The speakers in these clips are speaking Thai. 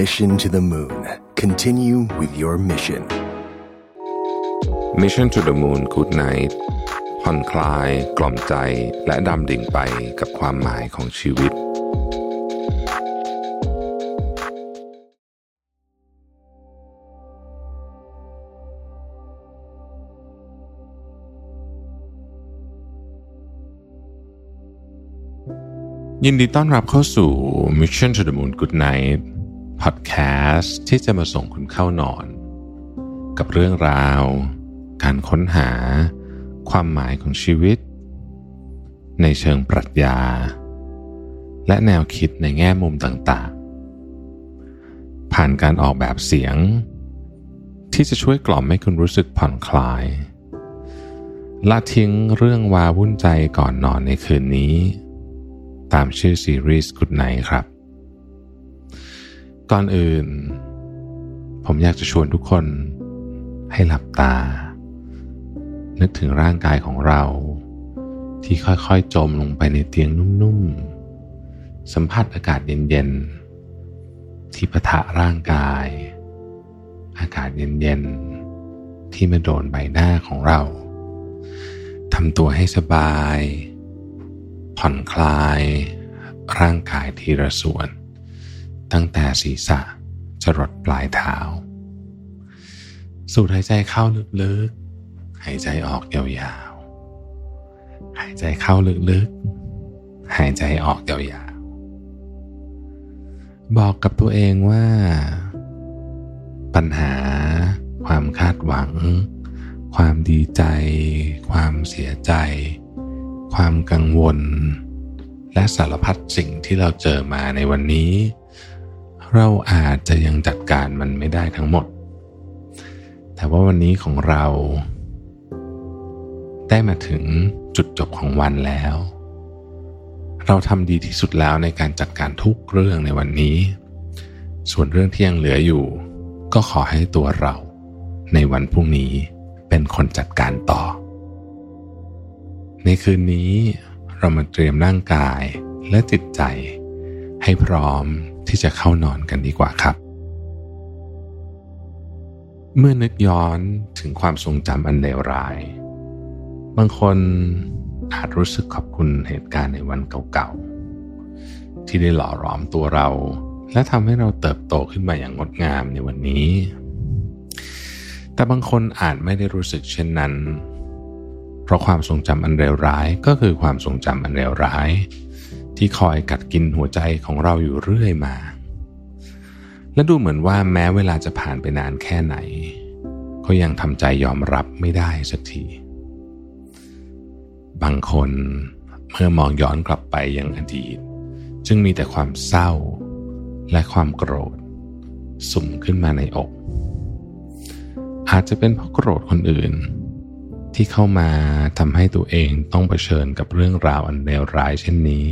Mission to the Moon. Continue with your mission. Mission to the Moon Good Night ผ่อนคลาย กล่อมใจ และดำดิ่งไปกับความหมายของชีวิต ยินดีต้อนรับเข้าสู่ Mission to the Moon Good Night Podcast ที่จะมาส่งคุณเข้านอน กับเรื่องราว การค้นหา ความหมายของชีวิต ในเชิงปรัชญา และแนวคิดในแง่มุมต่างๆ ผ่านการออกแบบเสียง ที่จะช่วยกล่อมให้คุณรู้สึกผ่อนคลายละทิ้งเรื่องวาวุ่นใจก่อนนอนในคืนนี้ ตามชื่อซีรีส์ Good Night ครับ ก่อนอื่น ผมอยากจะชวนทุกคนให้หลับตา นึกถึงร่างกายของเรา ที่ค่อยๆจมลงไปในเตียงนุ่มๆ สัมผัสอากาศเย็นๆ ที่ปะทะร่างกาย อากาศเย็นๆ ที่มาโดนใบหน้าของเราทำตัวให้สบาย ผ่อนคลาย ร่างกายทีละส่วน ตั้งแต่ศีรษะจรดปลายเท้า สูดหายใจเข้าลึกๆ หายใจออกยาวๆ หายใจเข้าลึกๆ หายใจออกยาวๆ บอกกับตัวเองว่า ปัญหา ความคาดหวัง ความดีใจ ความเสียใจ ความกังวล และสารพัดสิ่งที่เราเจอมาในวันนี้ เราอาจจะยังจัดการมันไม่ได้ทั้งหมด แต่ว่าวันนี้ของเรา ได้มาถึงจุดจบของวันแล้ว เราทำดีที่สุดแล้วในการจัดการทุกเรื่องในวันนี้ ส่วนเรื่องที่ยังเหลืออยู่ ก็ขอให้ตัวเราในวันพรุ่งนี้เป็นคนจัดการต่อ ในคืนนี้เรามาเตรียมร่างกายและจิตใจ ให้พร้อม ที่จะเข้านอนกันดีกว่าครับ เมื่อนึกย้อนถึงความทรงจำอันเลวร้าย บางคนอาจรู้สึกขอบคุณเหตุการณ์ในวันเก่าๆ ที่ได้หล่อหลอมตัวเรา และทำให้เราเติบโตขึ้นมาอย่างงดงามในวันนี้ แต่บางคนอาจไม่ได้รู้สึกเช่นนั้น เพราะความทรงจำอันเลวร้ายก็คือความทรงจำอันเลวร้าย ที่คอยกัดกินหัวใจของเราอยู่เรื่อยมา และดูเหมือนว่าแม้เวลาจะผ่านไปนานแค่ไหน ก็ยังทำใจยอมรับไม่ได้สักที บางคนเมื่อมองย้อนกลับไปยังอดีต จึงมีแต่ความเศร้าและความโกรธ สุ่มขึ้นมาในอก อาจจะเป็นเพราะโกรธคนอื่นที่เข้ามาทำให้ตัวเองต้องเผชิญกับเรื่องราวอันเลวร้ายเช่นนี้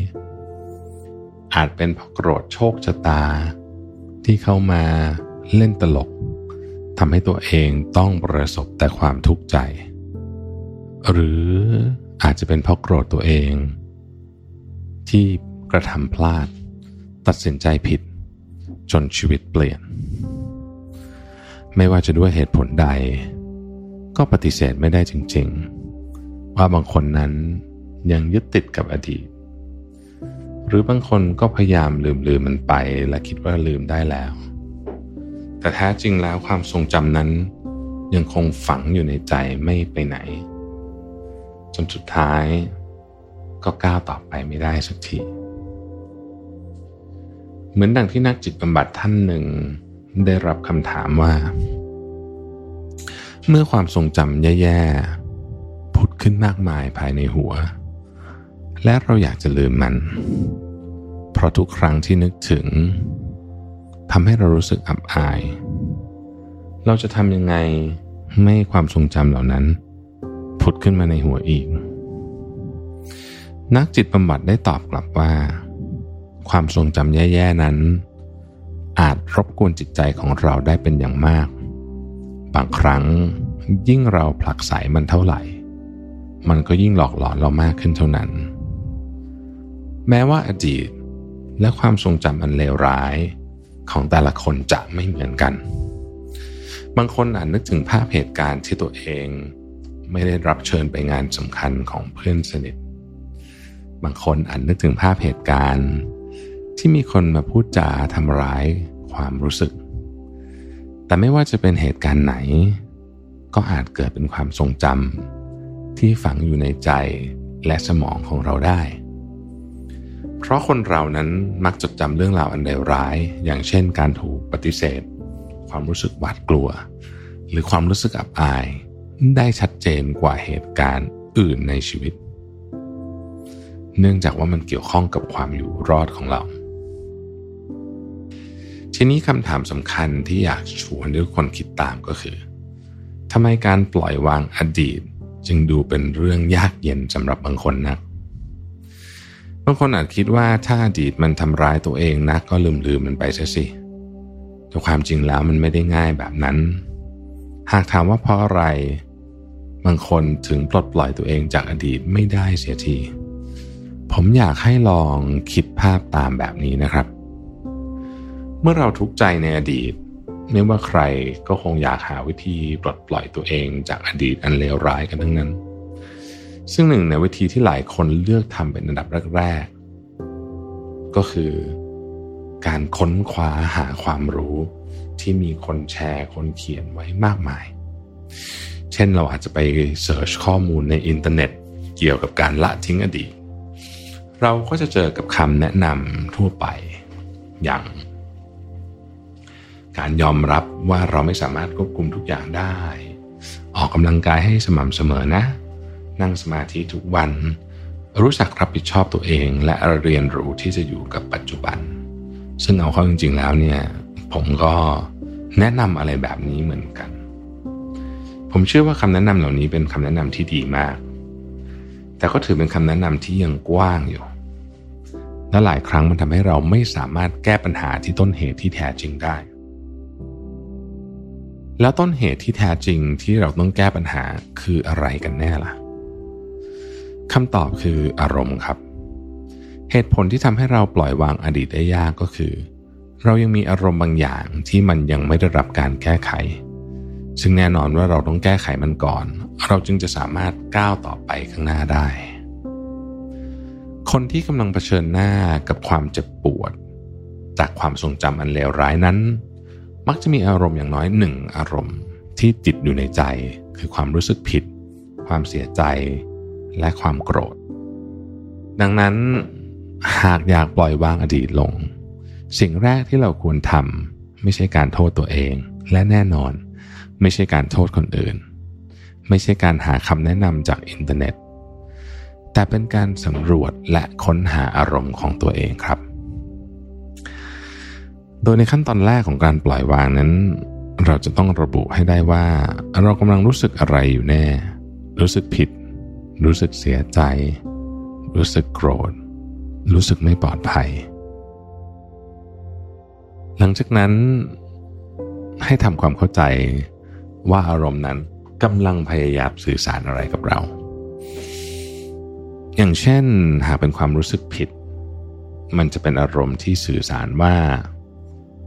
อาจเป็นเพราะโกรธโชคชะตา ที่เข้ามาเล่นตลกทำให้ตัวเองต้องประสบแต่ความทุกข์ใจ หรืออาจจะเป็นเพราะโกรธตัวเอง ที่กระทำพลาด ตัดสินใจผิด จนชีวิตเปลี่ยน ไม่ว่าจะด้วยเหตุผลใด ก็ปฏิเสธไม่ได้จริง ๆ ว่าบางคนนั้นยังยึดติดกับอดีต รือบางคนก็พยายามลืมลืมมันไปและคิดว่าลืมได้แล้ว แต่แท้จริงแล้วความทรงจำนั้น ยังคงฝังอยู่ในใจไม่ไปไหน จนสุดท้ายก็ก้าวต่อไปไม่ได้สักที เหมือนดังที่นักจิตบำบัดท่านหนึ่งได้รับคำถามว่า เมื่อความทรงจำแย่ๆผุดขึ้นมากมายภายในหัว และเราอยากจะลืมมัน ราะทุกครั้งที่นึกถึงทำให้เรารู้สึกอับอาย เราจะทำยังไงไม่ให้ความทรงจำเหล่านั้น ผุดขึ้นมาในหัวอีก นักจิตบำบัดได้ตอบกลับว่า ความทรงจำแย่ ๆ นั้น อาจรบกวนจิตใจของเราได้เป็นอย่างมาก บางครั้งยิ่งเราผลักไสมันเท่าไหร่ มันก็ยิ่งหลอกหลอนเรามากขึ้นเท่านั้น แม้ว่าอดีต และความทรงจำอันเลวร้ายของแต่ละคนจะไม่เหมือนกัน บางคนอาจนึกถึงภาพเหตุการณ์ที่ตัวเอง ไม่ได้รับเชิญไปงานสำคัญของเพื่อนสนิท บางคนอาจนึกถึงภาพเหตุการณ์ ที่มีคนมาพูดจาทำร้ายความรู้สึก แต่ไม่ว่าจะเป็นเหตุการณ์ไหน ก็อาจเกิดเป็นความทรงจำที่ฝังอยู่ในใจและสมองของเราได้ เพราะคนเรานั้นมักจดจำเรื่องราวอันเลวร้าย อย่างเช่น การถูกปฏิเสธ ความรู้สึกหวาดกลัว หรือความรู้สึกอับอาย ได้ชัดเจนกว่าเหตุการณ์อื่นในชีวิต เนื่องจากว่ามันเกี่ยวข้องกับความอยู่รอดของเรา ทีนี้คำถามสำคัญที่อยากชวนทุกคนคิดตามก็คือทำไมการปล่อยวางอดีต จึงดูเป็นเรื่องยากเย็นสำหรับบางคนนัก บางคนอาจคิดว่าถ้าอดีตมันทำร้ายตัวเองนักก็ลืมลืมมันไปซะสิแต่ความจริงแล้วมันไม่ได้ง่ายแบบนั้น หากถามว่าเพราะอะไร บางคนถึงปลดปล่อยตัวเองจากอดีตไม่ได้เสียที ผมอยากให้ลองคิดภาพตามแบบนี้นะครับ เมื่อเราทุกข์ใจในอดีตไม่ว่าใครก็คงอยากหาวิธีปลดปล่อยตัวเองจากอดีตอันเลวร้ายกันทั้งนั้น ซึ่งหนึ่งในวิธีที่หลายคนเลือกทำเป็นอันดับแรกๆ ก็คือการค้นคว้าหาความรู้ที่มีคนแชร์คนเขียนไว้มากมาย เช่นเราอาจจะไปเสิร์ชข้อมูลในอินเทอร์เน็ต เกี่ยวกับการละทิ้งอดีต เราก็จะเจอกับคำแนะนำทั่วไปอย่าง การยอมรับว่าเราไม่สามารถควบคุมทุกอย่างได้ ออกกำลังกายให้สม่ำเสมอนะ นั่งสมาธิทุกวัน รู้จักรับผิดชอบตัวเอง และเรียนรู้ที่จะอยู่กับปัจจุบัน ซึ่งเอาเข้าจริง ๆ แล้วเนี่ย ผมก็แนะนำอะไรแบบนี้เหมือนกัน ผมเชื่อว่าคำแนะนำเหล่านี้เป็นคำแนะนำที่ดีมาก แต่ก็ถือเป็นคำแนะนำที่ยังกว้างอยู่ และหลายครั้งมันทำให้เราไม่สามารถแก้ปัญหาที่ต้นเหตุที่แท้จริงได้แล้วต้นเหตุที่แท้จริงที่เราต้องแก้ปัญหาคืออะไรกันแน่ล่ะ คำตอบคืออารมณ์ครับ เหตุผลที่ทำให้เราปล่อยวางอดีตได้ยากก็คือ เรายังมีอารมณ์บางอย่างที่มันยังไม่ได้รับการแก้ไข ซึ่งแน่นอนว่าเราต้องแก้ไขมันก่อน เราจึงจะสามารถก้าวต่อไปข้างหน้าได้ คนที่กำลังเผชิญหน้ากับความเจ็บปวด จากความทรงจำอันเลวร้ายนั้น มักจะมีอารมณ์อย่างน้อยหนึ่งอารมณ์ที่ติดอยู่ในใจ คือความรู้สึกผิด ความเสียใจ และความโกรธ ดังนั้นหากอยากปล่อยวางอดีตลง สิ่งแรกที่เราควรทำไม่ใช่การโทษตัวเอง และแน่นอน ไม่ใช่การโทษคนอื่น ไม่ใช่การหาคำแนะนำจากอินเทอร์เน็ต แต่เป็นการสำรวจและค้นหาอารมณ์ของตัวเองครับ โดยในขั้นตอนแรกของการปล่อยวางนั้น เราจะต้องระบุให้ได้ว่า เรากำลังรู้สึกอะไรอยู่แน่ รู้สึกผิด รู้สึกเสียใจ รู้สึกโกรธ รู้สึกไม่ปลอดภัย หลังจากนั้นให้ทำความเข้าใจว่าอารมณ์นั้นกำลังพยายามสื่อสารอะไรกับเรา อย่างเช่นหากเป็นความรู้สึกผิด มันจะเป็นอารมณ์ที่สื่อสารว่า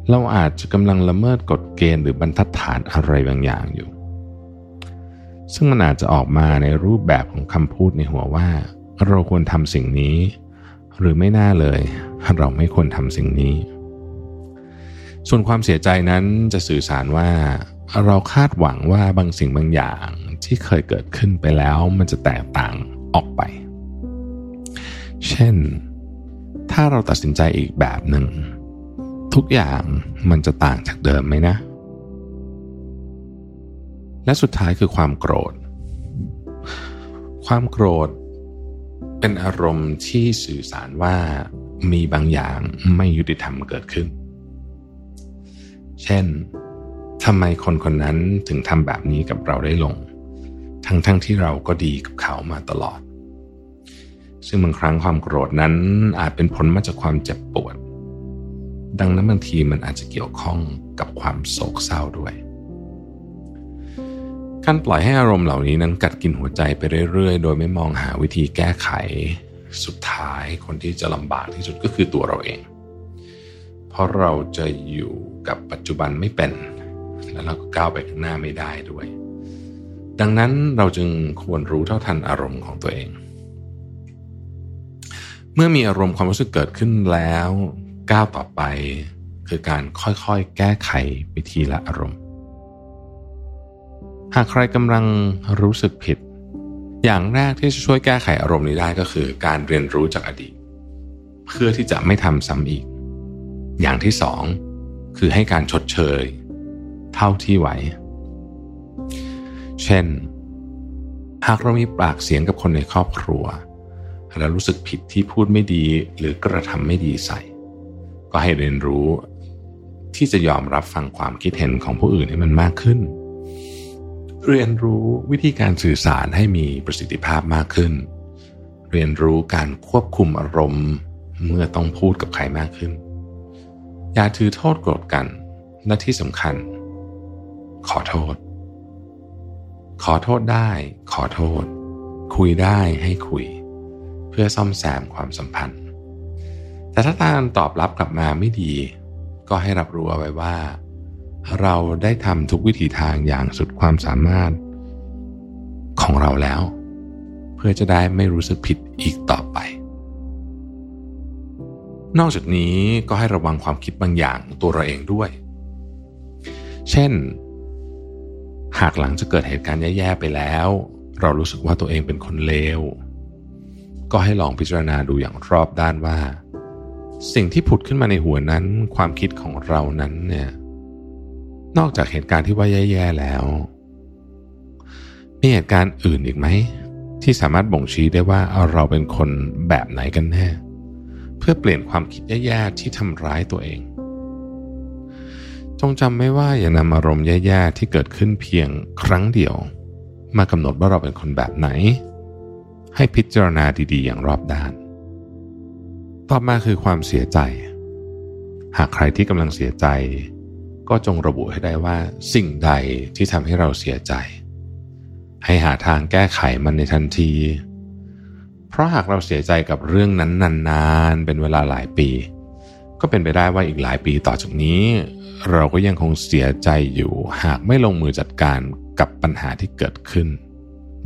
เราอาจจะกำลังละเมิดกฎเกณฑ์หรือบรรทัดฐานอะไรบางอย่างอยู่ ซึ่งมันอาจจะออกมาในรูปแบบของคำพูดในหัวว่า เราควรทำสิ่งนี้ หรือไม่น่าเลย เราไม่ควรทำสิ่งนี้ ส่วนความเสียใจนั้นจะสื่อสารว่า เราคาดหวังว่าบางสิ่งบางอย่างที่เคยเกิดขึ้นไปแล้วมันจะแตกต่างออกไป เช่น ถ้าเราตัดสินใจอีกแบบหนึ่ง ทุกอย่างมันจะต่างจากเดิมไหมนะ และสุดท้ายคือความโกรธ ความโกรธเป็นอารมณ์ที่สื่อสารว่ามีบางอย่างไม่ยุติธรรมเกิดขึ้น เช่นทำไมคนคนนั้นถึงทำแบบนี้กับเราได้ลง ทั้งๆทที่เราก็ดีกับเขามาตลอด ซึ่งบางครั้งความโกรธนั้นอาจเป็นผลมาจากความเจ็บปวด ดังนั้นบางทีมันอาจจะเกี่ยวข้องกับความโศกเศร้าด้วย การปล่อยให้อารมณ์เหล่านี้นั้นกัดกินหัวใจไปเรื่อยๆ โดยไม่มองหาวิธีแก้ไข สุดท้ายคนที่จะลำบากที่สุดก็คือตัวเราเองเพเพราะเราจะอยู่กับปัจจุบันไม่เป็น แล้วเราก็ก้าวไปข้างหน้าไม่ได้ด้วย ดังนั้นเราจึงควรรู้เท่าทันอารมณ์ของตัวเอง เมื่อมีอารมณ์ความรู้สึกเกิดขึ้นแล้ว ก้าวต่อไปคือการค่อยๆ แก้ไขไปทีละอารมณ์ หากใครกำลังรู้สึกผิด อย่างแรกที่จะช่วยแก้ไขอารมณ์นี้ได้ก็คือ การเรียนรู้จากอดีต เพื่อที่จะไม่ทำซ้ำอีก อย่างที่สองคือให้การชดเชย เท่าที่ไหว เช่น หากเรามีปากเสียงกับคนในครอบครัว แล้วรู้สึกผิดที่พูดไม่ดีหรือกระทำไม่ดีใส่ ก็ให้เรียนรู้ที่จะยอมรับฟังความคิดเห็นของผู้อื่นให้มันมากขึ้น เรียนรู้วิธีการสื่อสารให้มีประสิทธิภาพมากขึ้น เรียนรู้การควบคุมอารมณ์เมื่อต้องพูดกับใครมากขึ้น อย่าถือโทษโกรธกัน และที่สำคัญ ขอโทษ ขอโทษได้ ขอโทษ คุยได้ให้คุย เพื่อซ่อมแซมความสัมพันธ์ แต่ถ้าการตอบรับกลับมาไม่ดี ก็ให้รับรู้เอาไว้ว่า เราได้ทำทุกวิถีทางอย่างสุดความสามารถของเราแล้ว เพื่อจะได้ไม่รู้สึกผิดอีกต่อไป นอกจากนี้ก็ให้ระวังความคิดบางอย่างตัวเราเองด้วย เช่น หากหลังจะเกิดเหตุการณ์แย่ๆไปแล้ว เรารู้สึกว่าตัวเองเป็นคนเลว ก็ให้ลองพิจารณาดูอย่างรอบด้านว่า สิ่งที่ผุดขึ้นมาในหัวนั้น ความคิดของเรานั้นเนี่ย นอกจากเหตุการณ์ที่ว่าแย่ๆแล้ว มีเหตุการณ์อื่นอีกไหม ที่สามารถบ่งชี้ได้ว่าเราเป็นคนแบบไหนกันแน่ เพื่อเปลี่ยนความคิดแย่ๆที่ทำร้ายตัวเอง จงจำไม่ว่าอย่านำอารมณ์แย่ๆที่เกิดขึ้นเพียงครั้งเดียว มากำหนดว่าเราเป็นคนแบบไหน ให้พิจารณาดีๆ อย่างรอบด้าน ต่อมาคือความเสียใจ หากใครที่กำลังเสียใจ ก็จงระบุให้ได้ว่าสิ่งใดที่ทำให้เราเสียใจ ให้หาทางแก้ไขมันในทันที เพราะหากเราเสียใจกับเรื่องนั้นนานๆ เป็นเวลาหลายปี ก็เป็นไปได้ว่าอีกหลายปีต่อจากนี้ เราก็ยังคงเสียใจอยู่ หากไม่ลงมือจัดการกับปัญหาที่เกิดขึ้น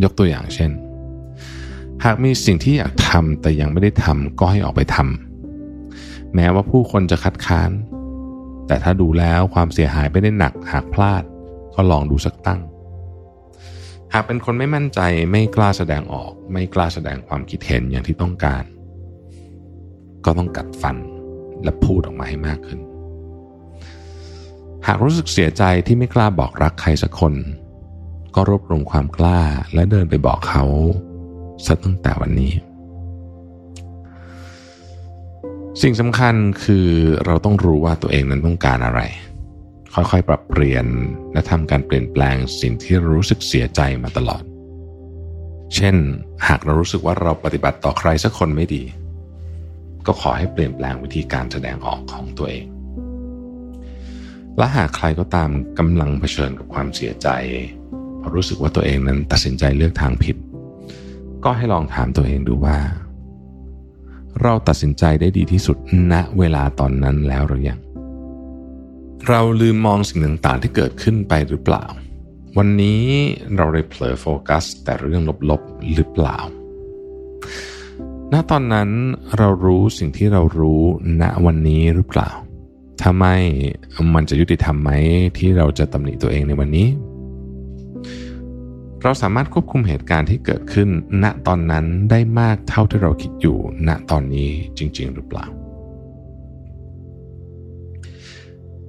ยกตัวอย่างเช่น หากมีสิ่งที่อยากทำแต่ยังไม่ได้ทำก็ให้ออกไปทำแม้ว่าผู้คนจะคัดค้าน แต่ถ้าดูแล้วความเสียหายไม่ได้หนักหากพลาด ก็ลองดูสักตั้ง หากเป็นคนไม่มั่นใจไม่กล้าแสดงออก ไม่กล้าแสดงความคิดเห็นอย่างที่ต้องการ ก็ต้องกัดฟันและพูดออกมาให้มากขึ้น หากรู้สึกเสียใจที่ไม่กล้าบอกรักใครสักคน ก็รวบรวมความกล้าและเดินไปบอกเขาซะตั้งแต่วันนี้ สิ่งสำคัญคือเราต้องรู้ว่าตัวเองนั้นต้องการอะไร ค่อยๆ ปรับเปลี่ยนและทำการเปลี่ยนแปลงสิ่งที่รู้สึกเสียใจมาตลอด เช่น หากเรารู้สึกว่าเราปฏิบัติต่อใครสักคนไม่ดี ก็ขอให้เปลี่ยนแปลงวิธีการแสดงออกของตัวเอง และหากใครก็ตามกำลังเผชิญกับความเสียใจเพราะรู้สึกว่าตัวเองนั้นตัดสินใจเลือกทางผิด ก็ให้ลองถามตัวเองดูว่า เราตัดสินใจได้ดีที่สุดณเวลาตอนนั้นแล้วหรือยัง เราลืมมองสิ่งต่างๆที่เกิดขึ้นไปหรือเปล่า วันนี้เราได้เผลอโฟกัส แต่เรื่องลบๆหรือเปล่า ณตอนนั้นเรารู้สิ่งที่เรารู้ณวันนี้หรือเปล่าถ้าไม่มันจะยุติธรรมไหมที่เราจะตำหนิตัวเองในวันนี้ เราสามารถควบคุมเหตุการณ์ที่เกิดขึ้น ณตอนนั้นได้มากเท่าที่เราคิดอยู่ ณตอนนี้จริง ๆ หรือเปล่า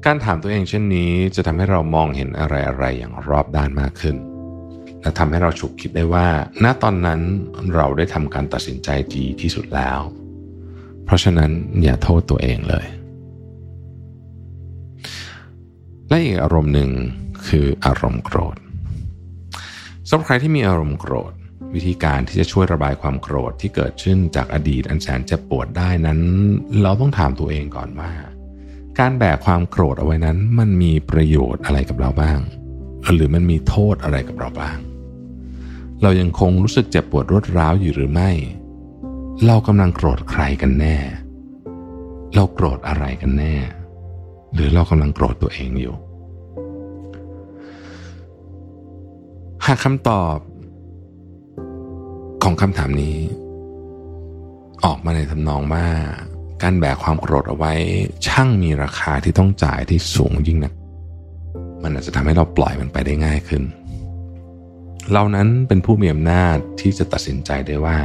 การถามตัวเองเช่นนี้จะทำให้เรามองเห็นอะไรๆอย่างรอบด้านมากขึ้น และทำให้เราฉุกคิดได้ว่า ณตอนนั้นเราได้ทำการตัดสินใจดีที่สุดแล้ว เพราะฉะนั้นอย่าโทษตัวเองเลย และอีกอารมณ์หนึ่งคืออารมณ์โกรธ สำหรับใครที่มีอารมณ์โกรธ วิธีการที่จะช่วยระบายความโกรธที่เกิดขึ้นจากอดีตอันแสนเจ็บปวดได้นั้น เราต้องถามตัวเองก่อนว่า การแบกความโกรธเอาไว้นั้น มันมีประโยชน์อะไรกับเราบ้าง หรือมันมีโทษอะไรกับเราบ้าง เรายังคงรู้สึกเจ็บปวดรวดร้าวอยู่หรือไม่ เรากำลังโกรธใครกันแน่ เราโกรธอะไรกันแน่ หรือเรากำลังโกรธตัวเองอยู่ หากคำตอบของคำถามนี้ ออกมาในทำนองว่าการแบกความโกรธเอาไว้ ช่างมีราคาที่ต้องจ่ายที่สูงยิ่งนัก มันอาจจะทำให้เราปล่อยมันไปได้ง่ายขึ้น เรานั้นเป็นผู้มีอำนาจที่จะตัดสินใจได้ว่า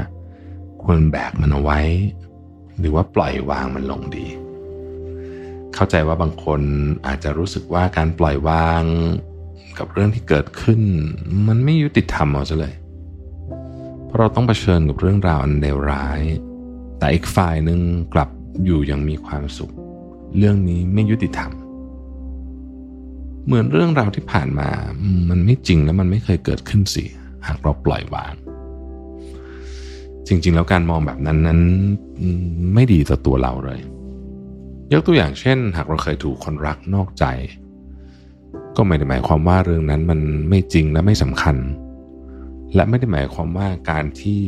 ควรแบกมันเอาไว้ หรือว่าปล่อยวางมันลงดี เข้าใจว่าบางคนอาจจะรู้สึกว่าการปล่อยวาง กับเรื่องที่เกิดขึ้น มันไม่ยุติธรรมเอาซะเลย เพราะเราต้องเผชิญกับเรื่องราวอันเลวร้าย แต่อีกฝ่ายหนึ่งกลับอยู่อย่างมีความสุข เรื่องนี้ไม่ยุติธรรม เหมือนเรื่องราวที่ผ่านมา มันไม่จริงและมันไม่เคยเกิดขึ้นสิหากเราปล่อยวาง จริง ๆ แล้วการมองแบบนั้นนั้นไม่ดีต่อตัวเราเลย ยกตัวอย่างเช่น หากเราเคยถูกคนรักนอกใจ ก็ไม่ได้หมายความว่าเรื่องนั้นมันไม่จริงและไม่สำคัญ และไม่ได้หมายความว่าการที่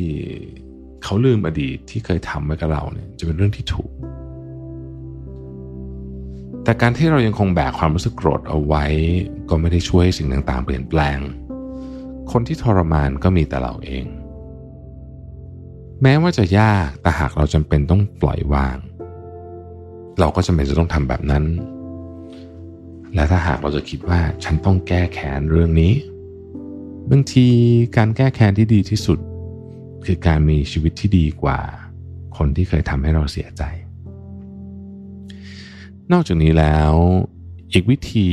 เขาลืมอดีตที่เคยทำไว้กับเราเนี่ยจะเป็นเรื่องที่ถูก แต่การที่เรายังคงแบกความรู้สึกโกรธเอาไว้ ก็ไม่ได้ช่วยให้สิ่งต่างๆ เปลี่ยนแปลง คนที่ทรมานก็มีแต่เราเอง แม้ว่าจะยากแต่หากเราจำเป็นต้องปล่อยวาง เราก็จำเป็นจะต้องทำแบบนั้น และถ้าหากเราจะคิดว่าฉันต้องแก้แค้นเรื่องนี้ บางทีการแก้แค้นที่ดีที่สุด คือการมีชีวิตที่ดีกว่า คนที่เคยทำให้เราเสียใจ นอกจากนี้แล้วอีกวิธี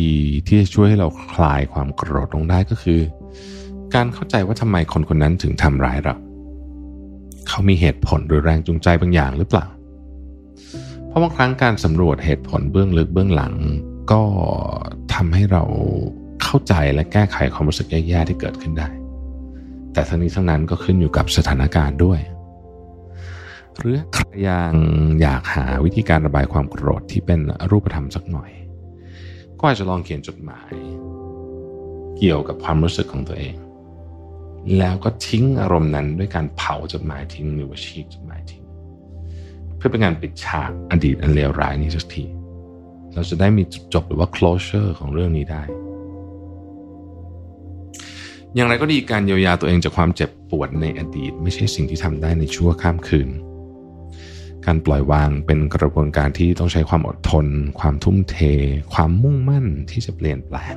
ที่จะช่วยให้เราคลายความโกรธลงได้ก็คือ การเข้าใจว่าทำไมคนคนนั้นถึงทำร้ายเรา เขามีเหตุผลหรือแรงจูงใจบางอย่างหรือเปล่า เพราะบางครั้งการสำรวจเหตุผลเบื้องลึกเบื้องหลัง ก็ทำให้เราเข้าใจและแก้ไขความรู้สึกแย่ๆที่เกิดขึ้นได้ แต่ทั้งนี้ทั้งนั้นก็ขึ้นอยู่กับสถานการณ์ด้วย หรือใครยังอยากหาวิธีการระบายความโกรธที่เป็นรูปธรรมสักหน่อย ก็อาจจะลองเขียนจดหมาย เกี่ยวกับความรู้สึกของตัวเอง แล้วก็ทิ้งอารมณ์นั้นด้วยการเผาจดหมายทิ้งหรือว่าฉีกจดหมายทิ้ง เพื่อเป็นการปิดฉากอดีตอันเลวร้ายนี้สักที เราจะได้มีจุดจบหรือว่า closure ของเรื่องนี้ได้ อย่างไรก็ดีการเยียวยาตัวเองจากความเจ็บปวดในอดีต ไม่ใช่สิ่งที่ทำได้ในชั่วข้ามคืน การปล่อยวางเป็นกระบวนการที่ต้องใช้ความอดทน ความทุ่มเท ความมุ่งมั่นที่จะเปลี่ยนแปลง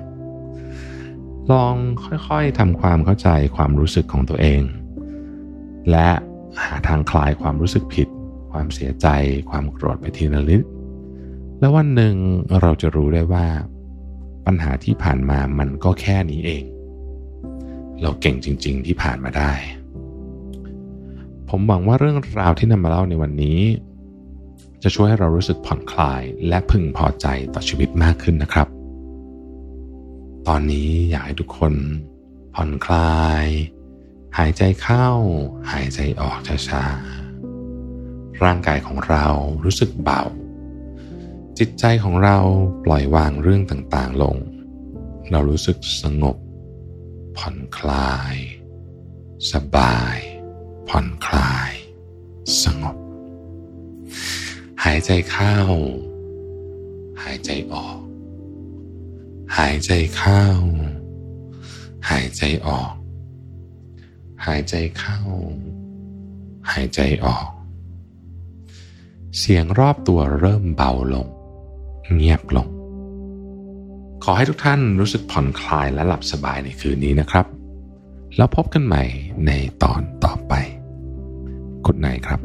ลองค่อยๆทำความเข้าใจความรู้สึกของตัวเอง และหาทางคลายความรู้สึกผิด ความเสียใจ ความโกรธไปทีละนิด แล้ววันหนึ่งเราจะรู้ได้ว่า ปัญหาที่ผ่านมามันก็แค่นี้เอง เราเก่งจริง ๆ ที่ผ่านมาได้ ผมหวังว่าเรื่องราวที่นำมาเล่าในวันนี้ จะช่วยให้เรารู้สึกผ่อนคลายและพึงพอใจต่อชีวิตมากขึ้นนะครับ ตอนนี้อยากให้ทุกคน ผ่อนคลาย หายใจเข้า หายใจออกช้าๆร่างกายของเรารู้สึกเบา จิตใจของเราปล่อยวางเรื่องต่างๆลง เรารู้สึกสงบ ผ่อนคลาย สบาย ผ่อนคลาย สงบ หายใจเข้า หายใจออก หายใจเข้า หายใจออก หายใจเข้า หายใจออก เสียงรอบตัวเริ่มเบาลง เงียบลง ขอให้ทุกท่านรู้สึกผ่อนคลายและหลับสบายในคืนนี้นะครับ แล้วพบกันใหม่ในตอนต่อไปกดไหนครับ